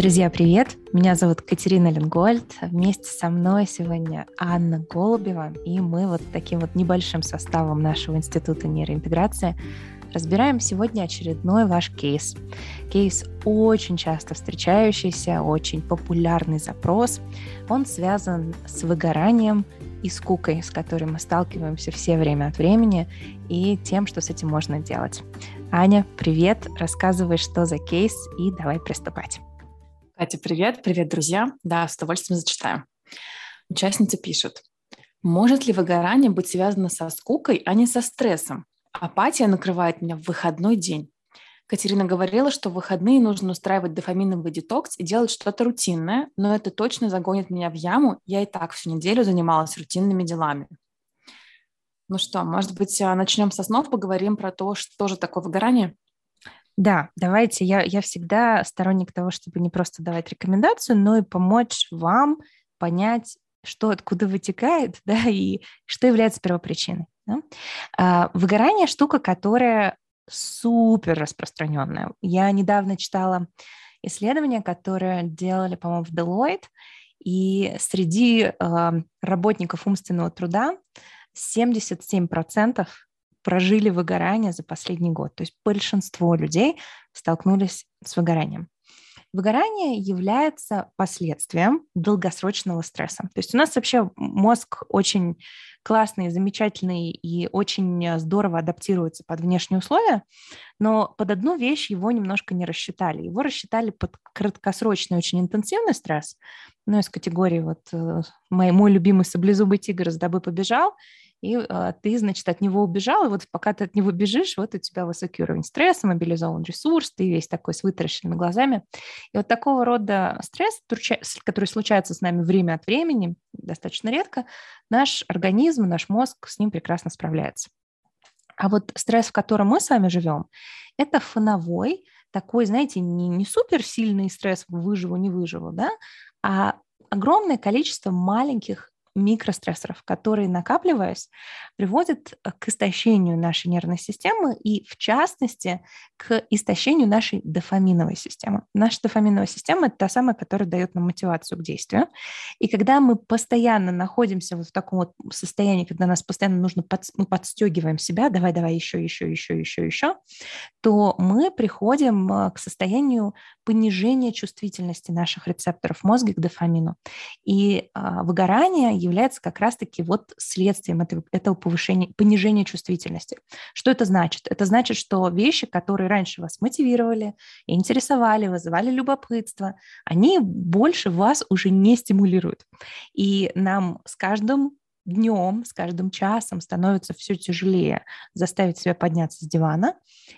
Друзья, привет! Меня зовут Катерина Ленгольд. Вместе со мной сегодня Анна Голубева. И мы вот таким вот небольшим составом нашего Института нейроинтеграции разбираем сегодня очередной ваш кейс. Кейс очень часто встречающийся, очень популярный запрос. Он связан с выгоранием и скукой, с которой мы сталкиваемся все время от времени, и тем, что с этим можно делать. Аня, привет! Рассказывай, что за кейс, и давай приступать. Катя, привет. Привет, друзья. Да, с удовольствием зачитаю. Участница пишет. Может ли выгорание быть связано со скукой, а не со стрессом? Апатия накрывает меня в выходной день. Катерина говорила, что в выходные нужно устраивать дофаминовый детокс и делать что-то рутинное, но это точно загонит меня в яму. Я и так всю неделю занималась рутинными делами. Ну что, может быть, а, начнем со снов, поговорим про то, что же такое выгорание? Да, давайте. Я, я всегда сторонник того, чтобы не просто давать рекомендацию, но и помочь вам понять, что откуда вытекает, да, и что является первопричиной. Да? А, выгорание штука, которая супер распространенная. Я недавно читала исследования, которые делали, по-моему, в Deloitte, и среди э, работников умственного труда 77% прожили выгорание за последний год. То есть большинство людей столкнулись с выгоранием. Выгорание является последствием долгосрочного стресса. То есть у нас вообще мозг очень классный, замечательный и очень здорово адаптируется под внешние условия, но под одну вещь его немножко не рассчитали. Его рассчитали под краткосрочный, очень интенсивный стресс, ну, из категории вот э, мой, мой любимый саблезубый тигр с добы побежал, и а, ты, значит, от него убежал, и вот пока ты от него бежишь, вот у тебя высокий уровень стресса, мобилизован ресурс, ты весь такой с вытаращенными глазами. И вот такого рода стресс, который случается с нами время от времени, достаточно редко, наш организм, наш мозг с ним прекрасно справляется. А вот стресс, в котором мы с вами живем, это фоновой, такой, знаете, не, не суперсильный стресс, выживу, не выживу, да, а огромное количество маленьких микрострессоров, которые, накапливаясь, приводят э, к истощению нашей нервной системы и, в частности, к истощению нашей дофаминовой системы. Наша дофаминовая система – это та самая, которая дает нам мотивацию к действию. И когда мы постоянно находимся вот в таком вот состоянии, когда нас постоянно нужно, под, мы подстегиваем себя, давай, давай, еще, еще, еще, еще, еще, то мы приходим э, к состоянию понижения чувствительности наших рецепторов мозга к дофамину. И а, выгорание является как раз-таки вот следствием этого, этого повышения, понижения чувствительности. Что это значит? Это значит, что вещи, которые раньше вас мотивировали, интересовали, вызывали любопытство, они больше вас уже не стимулируют. И нам с каждым днем, с каждым часом становится все тяжелее заставить себя подняться с дивана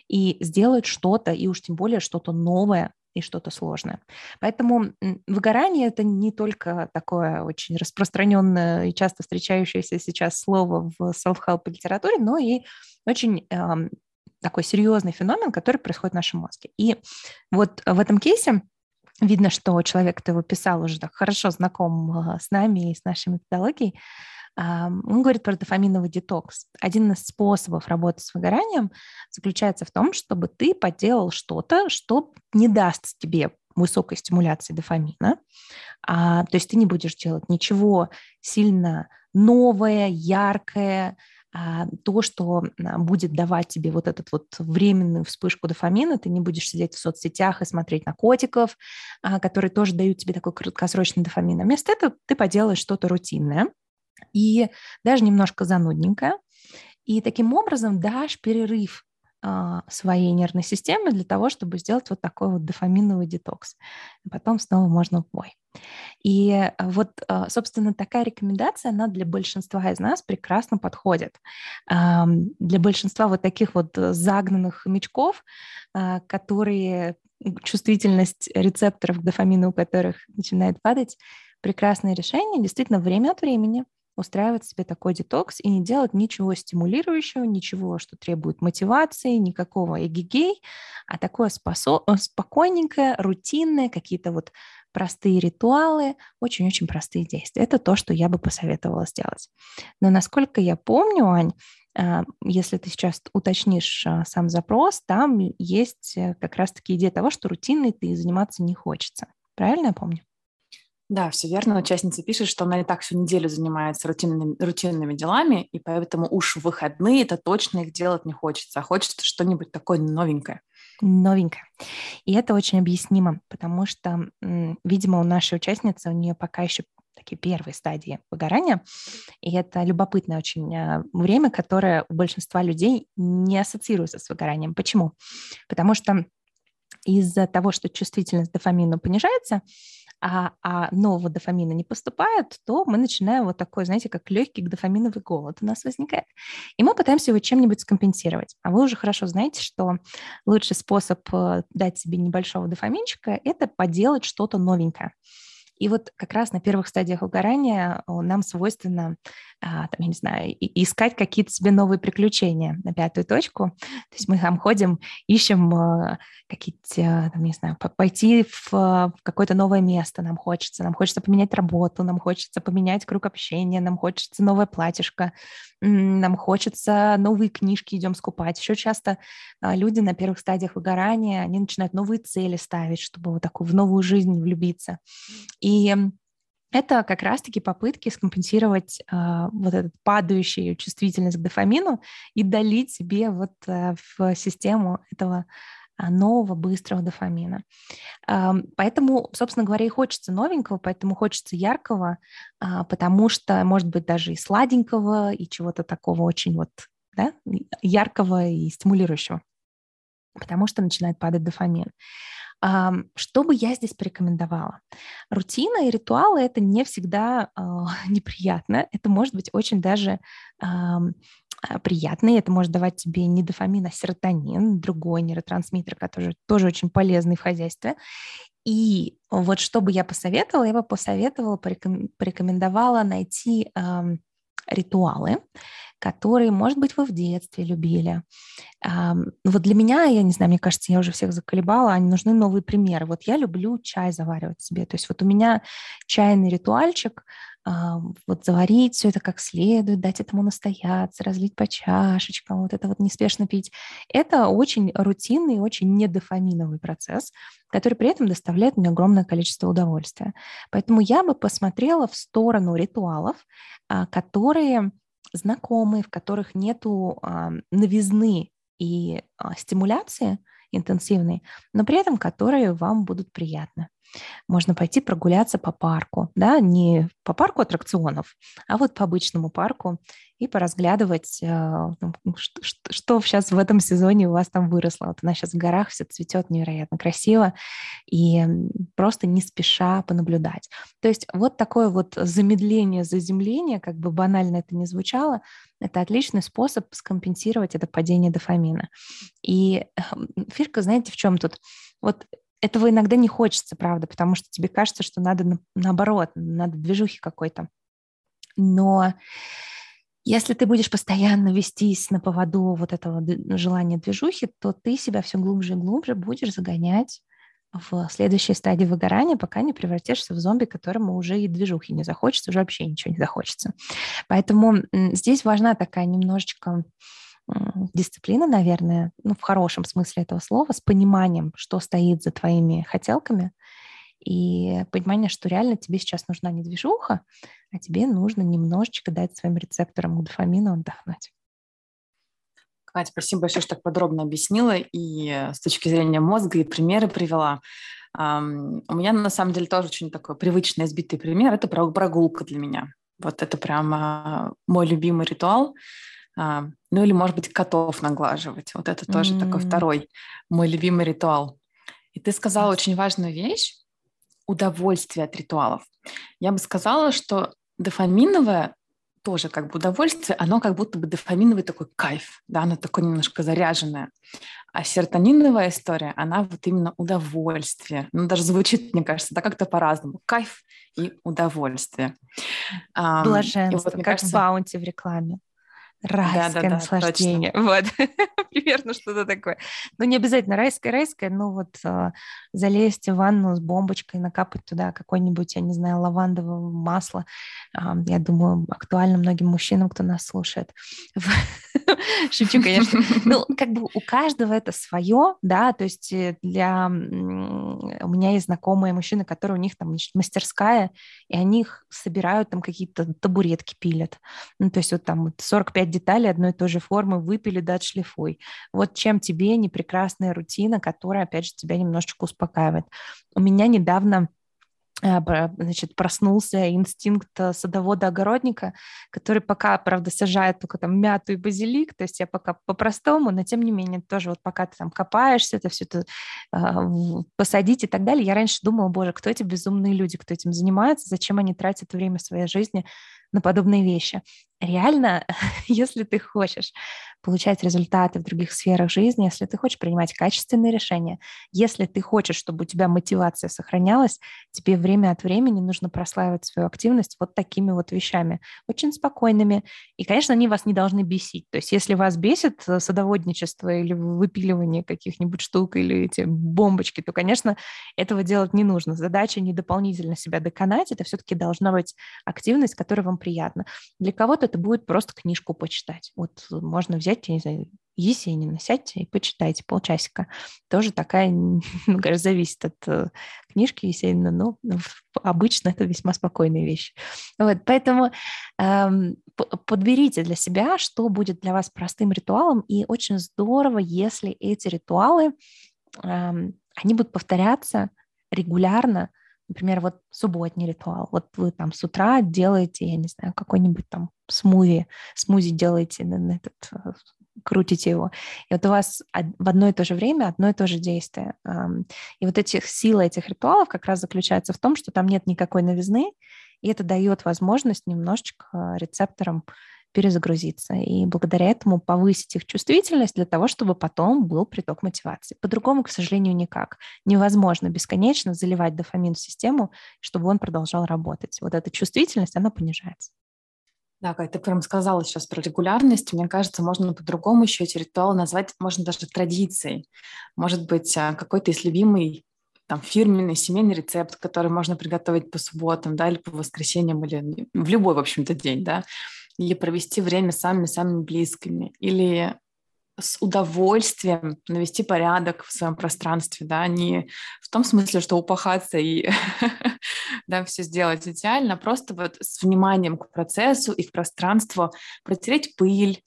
и сделать что-то, и уж тем более что-то новое, и что-то сложное. Поэтому выгорание это не только такое очень распространенное и часто встречающееся сейчас слово в self-help литературе, но и очень э, такой серьезный феномен, который происходит в нашем мозге. И вот в этом кейсе видно, что человек, кто его писал, уже так хорошо знаком э, с нами и с нашей методологией, он говорит про дофаминовый детокс. Один из способов работы с выгоранием заключается в том, чтобы ты поделал что-то, что не даст тебе высокой стимуляции дофамина. А, то есть ты не будешь делать ничего сильно новое, яркое, а, то, что а, будет давать тебе вот этот вот временную вспышку дофамина, ты не будешь сидеть в соцсетях и смотреть на котиков, которые тоже дают тебе такой краткосрочный дофамин. А вместо этого ты поделаешь что-то рутинное, и даже немножко занудненькая. И таким образом дашь перерыв а, своей нервной системы для того, чтобы сделать вот такой вот дофаминовый детокс. Потом снова можно в бой. И вот, а, собственно, такая рекомендация, она для большинства из нас прекрасно подходит. Для большинства вот таких вот загнанных хомячков, а, которые чувствительность рецепторов к дофамину у которых начинает падать, прекрасное решение действительно время от времени устраивать себе такой детокс и не делать ничего стимулирующего, ничего, что требует мотивации, никакого эгигей, а такое спосо- э, спокойненькое, рутинное, какие-то вот простые ритуалы, очень-очень простые действия. Это то, что я бы посоветовала сделать. Но насколько я помню, Ань, а, если ты сейчас уточнишь а, сам запрос, там есть э, как раз-таки идея того, что рутинной ты заниматься не хочется. Правильно я помню? Да, все верно. Участница пишет, что она и так всю неделю занимается рутинными, рутинными делами, и поэтому уж в выходные это точно их делать не хочется, а хочется что-нибудь такое новенькое. Новенькое. И это очень объяснимо, потому что, видимо, у нашей участницы, у нее пока еще такие первые стадии выгорания. И это любопытное очень а, время, которое у большинства людей не ассоциируется с выгоранием. Почему? Потому что из-за того, что чувствительность дофамина понижается, а, а нового дофамина не поступает, то мы начинаем вот такой, знаете, как легкий дофаминовый голод у нас возникает. И мы пытаемся его чем-нибудь скомпенсировать. А вы уже хорошо знаете, что лучший способ э, дать себе небольшого дофаминчика – это поделать что-то новенькое. И вот как раз на первых стадиях выгорания э, нам свойственно, а, там, я не знаю, искать какие-то себе новые приключения на пятую точку. То есть мы там ходим, ищем э, какие-то, там, не знаю, пойти в, какое-то новое место нам хочется, нам хочется поменять работу, нам хочется поменять круг общения, нам хочется новое платьишко, нам хочется новые книжки идем скупать. Еще часто люди на первых стадиях выгорания, они начинают новые цели ставить, чтобы вот такую в новую жизнь влюбиться. И это как раз-таки попытки скомпенсировать э, вот эту падающую чувствительность к дофамину и долить себе вот э, в систему этого а, нового быстрого дофамина. Поэтому, собственно говоря, и хочется новенького, поэтому хочется яркого, потому что, может быть, даже и сладенького, и чего-то такого очень вот да, яркого и стимулирующего, потому что начинает падать дофамин. Что бы я здесь порекомендовала? Рутина и ритуалы — это не всегда э, неприятно, это может быть очень даже э, приятный, это может давать тебе не дофамин, а серотонин, другой нейротрансмиттер, который тоже очень полезный в хозяйстве. И вот что бы я посоветовала, я бы посоветовала, порекомендовала найти э, ритуалы, которые, может быть, вы в детстве любили. Вот для меня, я не знаю, мне кажется, я уже всех заколебала, они нужны новые примеры. Вот я люблю чай заваривать себе. То есть вот у меня чайный ритуальчик, вот заварить все это как следует, дать этому настояться, разлить по чашечкам, вот это вот неспешно пить. Это очень рутинный, очень недофаминовый процесс, который при этом доставляет мне огромное количество удовольствия. Поэтому я бы посмотрела в сторону ритуалов, а, которые знакомые, в которых нету а, новизны и а, стимуляции интенсивной, но при этом которые вам будут приятны. Можно пойти прогуляться по парку, да, не по парку аттракционов, а вот по обычному парку и поразглядывать, э, что, сейчас в этом сезоне у вас там выросло. Вот она сейчас в горах, все цветет невероятно красиво, и просто не спеша понаблюдать. То есть вот такое вот замедление, заземление, как бы банально это не звучало, это отличный способ скомпенсировать это падение дофамина. И эм, фишка, знаете, в чем тут? Вот этого иногда не хочется, правда, потому что тебе кажется, что надо на, наоборот, надо движухи какой-то. Но если ты будешь постоянно вестись на поводу вот этого желания движухи, то ты себя все глубже и глубже будешь загонять в следующей стадии выгорания, пока не превратишься в зомби, которому уже и движухи не захочется, уже вообще ничего не захочется. Поэтому здесь важна такая немножечко дисциплина, наверное, ну, в хорошем смысле этого слова, с пониманием, что стоит за твоими хотелками, и понимание, что реально тебе сейчас нужна не движуха, а тебе нужно немножечко дать своим рецепторам к дофамину отдохнуть. Катя, спасибо большое, что так подробно объяснила и с точки зрения мозга и примеры привела. Um, у меня на самом деле тоже очень такой привычный избитый пример. Это прогулка для меня. Вот это прямо мой любимый ритуал. А, ну или, может быть, котов наглаживать. Вот это тоже mm-hmm. такой второй мой любимый ритуал. И ты сказала очень важную вещь – удовольствие от ритуалов. Я бы сказала, что дофаминовое тоже как бы удовольствие, оно как будто бы дофаминовый такой кайф, да, оно такое немножко заряженное. А серотониновая история, она вот именно удовольствие. Ну, даже звучит, мне кажется, да, как-то по-разному. Кайф и удовольствие. Блаженство, и вот, как кажется, баунти в рекламе райское да, да, наслаждение. Точно. Вот, примерно что-то такое. Ну, не обязательно райское, райское, ну вот э, залезть в ванну с бомбочкой, накапать туда какое-нибудь, я не знаю, лавандовое масло. Э, я думаю, актуально многим мужчинам, кто нас слушает. Шучу, конечно. Ну, как бы у каждого это свое, да, то есть э, для у меня есть знакомые мужчины, которые у них там значит, мастерская, и они их собирают, там какие-то табуретки пилят. Ну, то есть вот там 45 деталей одной и той же формы выпили, да, отшлифуй. Вот чем тебе не прекрасная рутина, которая, опять же, тебя немножечко успокаивает. У меня недавно значит, проснулся инстинкт э, садовода-огородника, который пока, правда, сажает только там мяту и базилик, то есть я пока по-простому, но тем не менее тоже вот пока ты там копаешься, это все это э, посадить и так далее, я раньше думала, боже, кто эти безумные люди, кто этим занимается, зачем они тратят время своей жизни на подобные вещи. Реально, если ты хочешь получать результаты в других сферах жизни, если ты хочешь принимать качественные решения, если ты хочешь, чтобы у тебя мотивация сохранялась, тебе время от времени нужно прославить свою активность вот такими вот вещами, очень спокойными. И, конечно, они вас не должны бесить. То есть если вас бесит э, садоводничество или выпиливание каких-нибудь штук или эти бомбочки, то, конечно, этого делать не нужно. Задача не дополнительно себя доконать, это все-таки должна быть активность, которая вам приятна. Для кого-то это будет просто книжку почитать. Вот можно взять, я не знаю, Есенина, сядьте и почитайте полчасика. Тоже такая, ну, конечно, зависит от э, книжки Есенина, но обычно это весьма спокойная вещь. Вот, поэтому эм, подберите для себя, что будет для вас простым ритуалом, и очень здорово, если эти ритуалы, эм, они будут повторяться регулярно, Например, вот субботний ритуал. Вот вы там с утра делаете, я не знаю, какой-нибудь там смузи, смузи делаете на, этот, э, крутите его. И вот у вас в одно и то же время одно и то же действие. И вот этих сила этих ритуалов как раз заключается в том, что там нет никакой новизны, и это дает возможность немножечко рецепторам перезагрузиться и благодаря этому повысить их чувствительность для того, чтобы потом был приток мотивации. По-другому, к сожалению, никак. Невозможно бесконечно заливать дофамин в систему, чтобы он продолжал работать. Вот эта чувствительность, она понижается. Да, как ты прям сказала сейчас про регулярность, мне кажется, можно по-другому еще эти ритуалы назвать, можно даже традицией. Может быть, а, какой-то из любимый там фирменный семейный рецепт, который можно приготовить по субботам, да, или по воскресеньям, или в любой, в общем-то, день, да или провести время с самыми-самыми близкими, или с удовольствием навести порядок в своем пространстве, да, не в том смысле, что упахаться и да, все сделать идеально, а просто вот с вниманием к процессу и к пространству протереть пыль,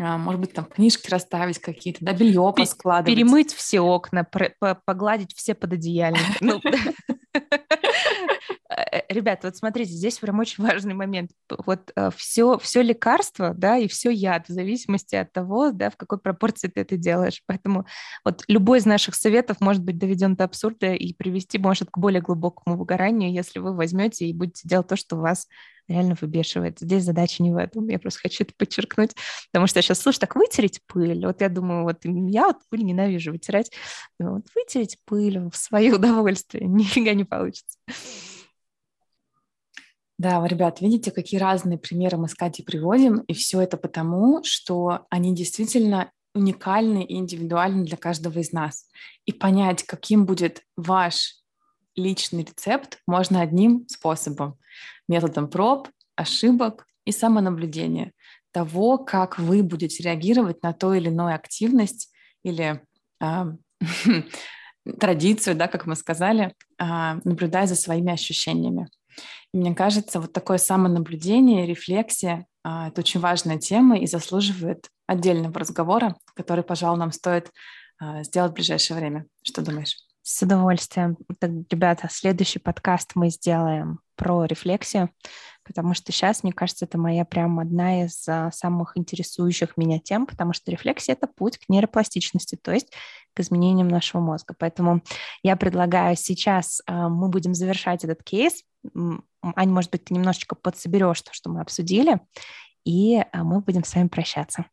а, может быть, там книжки расставить какие-то, да, белье поскладывать. Перемыть все окна, погладить все пододеяльники. Ну, Э, ребята, вот смотрите, здесь прям очень важный момент. Вот все, э, все лекарство, да, и все яд в зависимости от того, да, в какой пропорции ты это делаешь. Поэтому вот любой из наших советов может быть доведен до абсурда и привести может к более глубокому выгоранию, если вы возьмете и будете делать то, что вас реально выбешивает. Здесь задача не в этом. Я просто хочу это подчеркнуть, потому что я сейчас слушаю, так вытереть пыль. Вот я думаю, вот я вот пыль ненавижу вытирать. Вот вытереть пыль в свое удовольствие нифига не получится. Да, ребят, видите, какие разные примеры мы с Катей приводим, и все это потому, что они действительно уникальны и индивидуальны для каждого из нас. И понять, каким будет ваш личный рецепт, можно одним способом — методом проб, ошибок и самонаблюдения того, как вы будете реагировать на ту или иную активность или э, традицию, да, как мы сказали, э, наблюдая за своими ощущениями. И мне кажется, вот такое самонаблюдение, рефлексия а, — это очень важная тема и заслуживает отдельного разговора, который, пожалуй, нам стоит а, сделать в ближайшее время. Что думаешь? С удовольствием. Так, ребята, следующий подкаст мы сделаем про рефлексию, потому что сейчас, мне кажется, это моя прям одна из а, самых интересующих меня тем, потому что рефлексия — это путь к нейропластичности, то есть к изменениям нашего мозга. Поэтому я предлагаю сейчас мы будем завершать этот кейс. Ань, может быть, ты немножечко подсоберешь то, что мы обсудили, и а, мы будем с вами прощаться.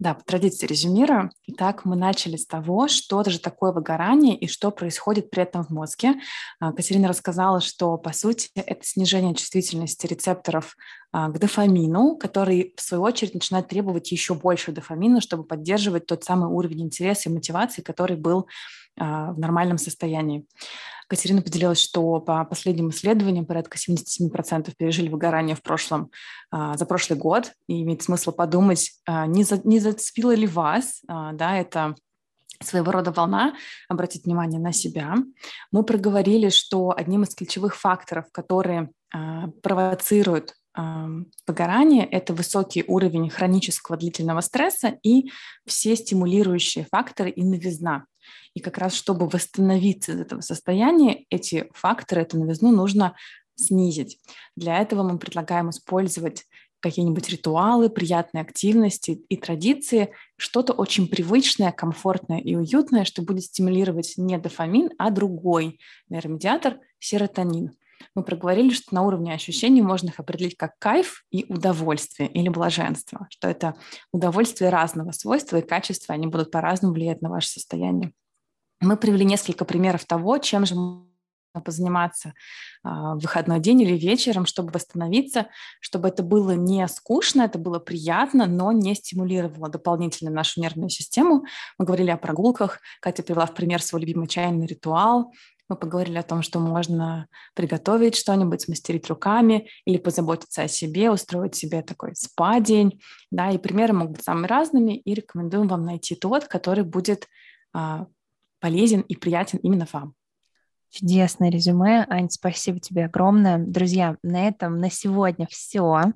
Да, по традиции резюмирую. Итак, мы начали с того, что же такое выгорание и что происходит при этом в мозге. А, Катерина рассказала, что, по сути, это снижение чувствительности рецепторов а, к дофамину, который, в свою очередь, начинает требовать еще больше дофамина, чтобы поддерживать тот самый уровень интереса и мотивации, который был в нормальном состоянии. Катерина поделилась, что по последним исследованиям порядка 77% пережили выгорание в прошлом, а, за прошлый год. И имеет смысл подумать, а, не, за, не зацепило ли вас, а, да, это своего рода волна, обратить внимание на себя. Мы проговорили, что одним из ключевых факторов, которые провоцируют выгорание, это высокий уровень хронического длительного стресса и все стимулирующие факторы и новизна. И как раз чтобы восстановиться из этого состояния, эти факторы, эту новизну нужно снизить. Для этого мы предлагаем использовать какие-нибудь ритуалы, приятные активности и традиции, что-то очень привычное, комфортное и уютное, что будет стимулировать не дофамин, а другой нейромедиатор – серотонин. Мы проговорили, что на уровне ощущений можно их определить как кайф и удовольствие или блаженство, что это удовольствие разного свойства и качества, они будут по-разному влиять на ваше состояние. Мы привели несколько примеров того, чем же позаниматься а, в выходной день или вечером, чтобы восстановиться, чтобы это было не скучно, это было приятно, но не стимулировало дополнительно нашу нервную систему. Мы говорили о прогулках, Катя привела в пример свой любимый чайный ритуал, мы поговорили о том, что можно приготовить что-нибудь, смастерить руками или позаботиться о себе, устроить себе такой спа-день. Да, и примеры могут быть самыми разными, и рекомендуем вам найти тот, который будет а, полезен и приятен именно вам. Чудесное резюме. Ань, спасибо тебе огромное. Друзья, на этом на сегодня все.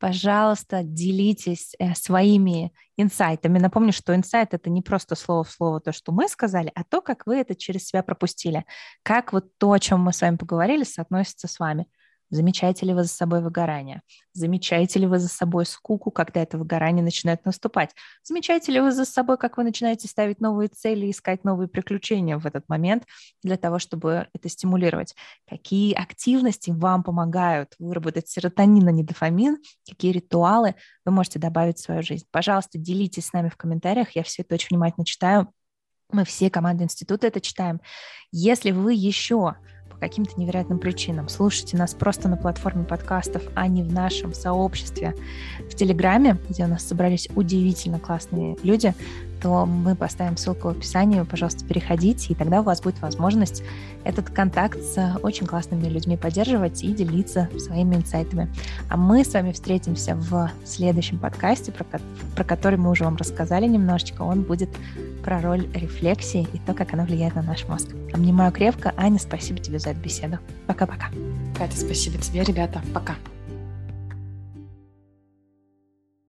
Пожалуйста, делитесь э, своими инсайтами. Напомню, что инсайт — это не просто слово в слово то, что мы сказали, а то, как вы это через себя пропустили. Как вот то, о чем мы с вами поговорили, соотносится с вами. Замечаете ли вы за собой выгорание? Замечаете ли вы за собой скуку, когда это выгорание начинает наступать? Замечаете ли вы за собой, как вы начинаете ставить новые цели, искать новые приключения в этот момент для того, чтобы это стимулировать? Какие активности вам помогают выработать серотонин, а не дофамин? Какие ритуалы вы можете добавить в свою жизнь? Пожалуйста, делитесь с нами в комментариях, я все это очень внимательно читаю. Мы все команды института это читаем. Если вы еще по каким-то невероятным причинам слушайте нас просто на платформе подкастов, а не в нашем сообществе в Телеграме, где у нас собрались удивительно классные люди, то мы поставим ссылку в описании, пожалуйста, переходите, и тогда у вас будет возможность этот контакт с очень классными людьми поддерживать и делиться своими инсайтами. А мы с вами встретимся в следующем подкасте, про, про который мы уже вам рассказали немножечко. Он будет про роль рефлексии и то, как она влияет на наш мозг. Обнимаю крепко. Аня, спасибо тебе за эту беседу. Пока-пока. Катя, спасибо тебе, ребята. Пока.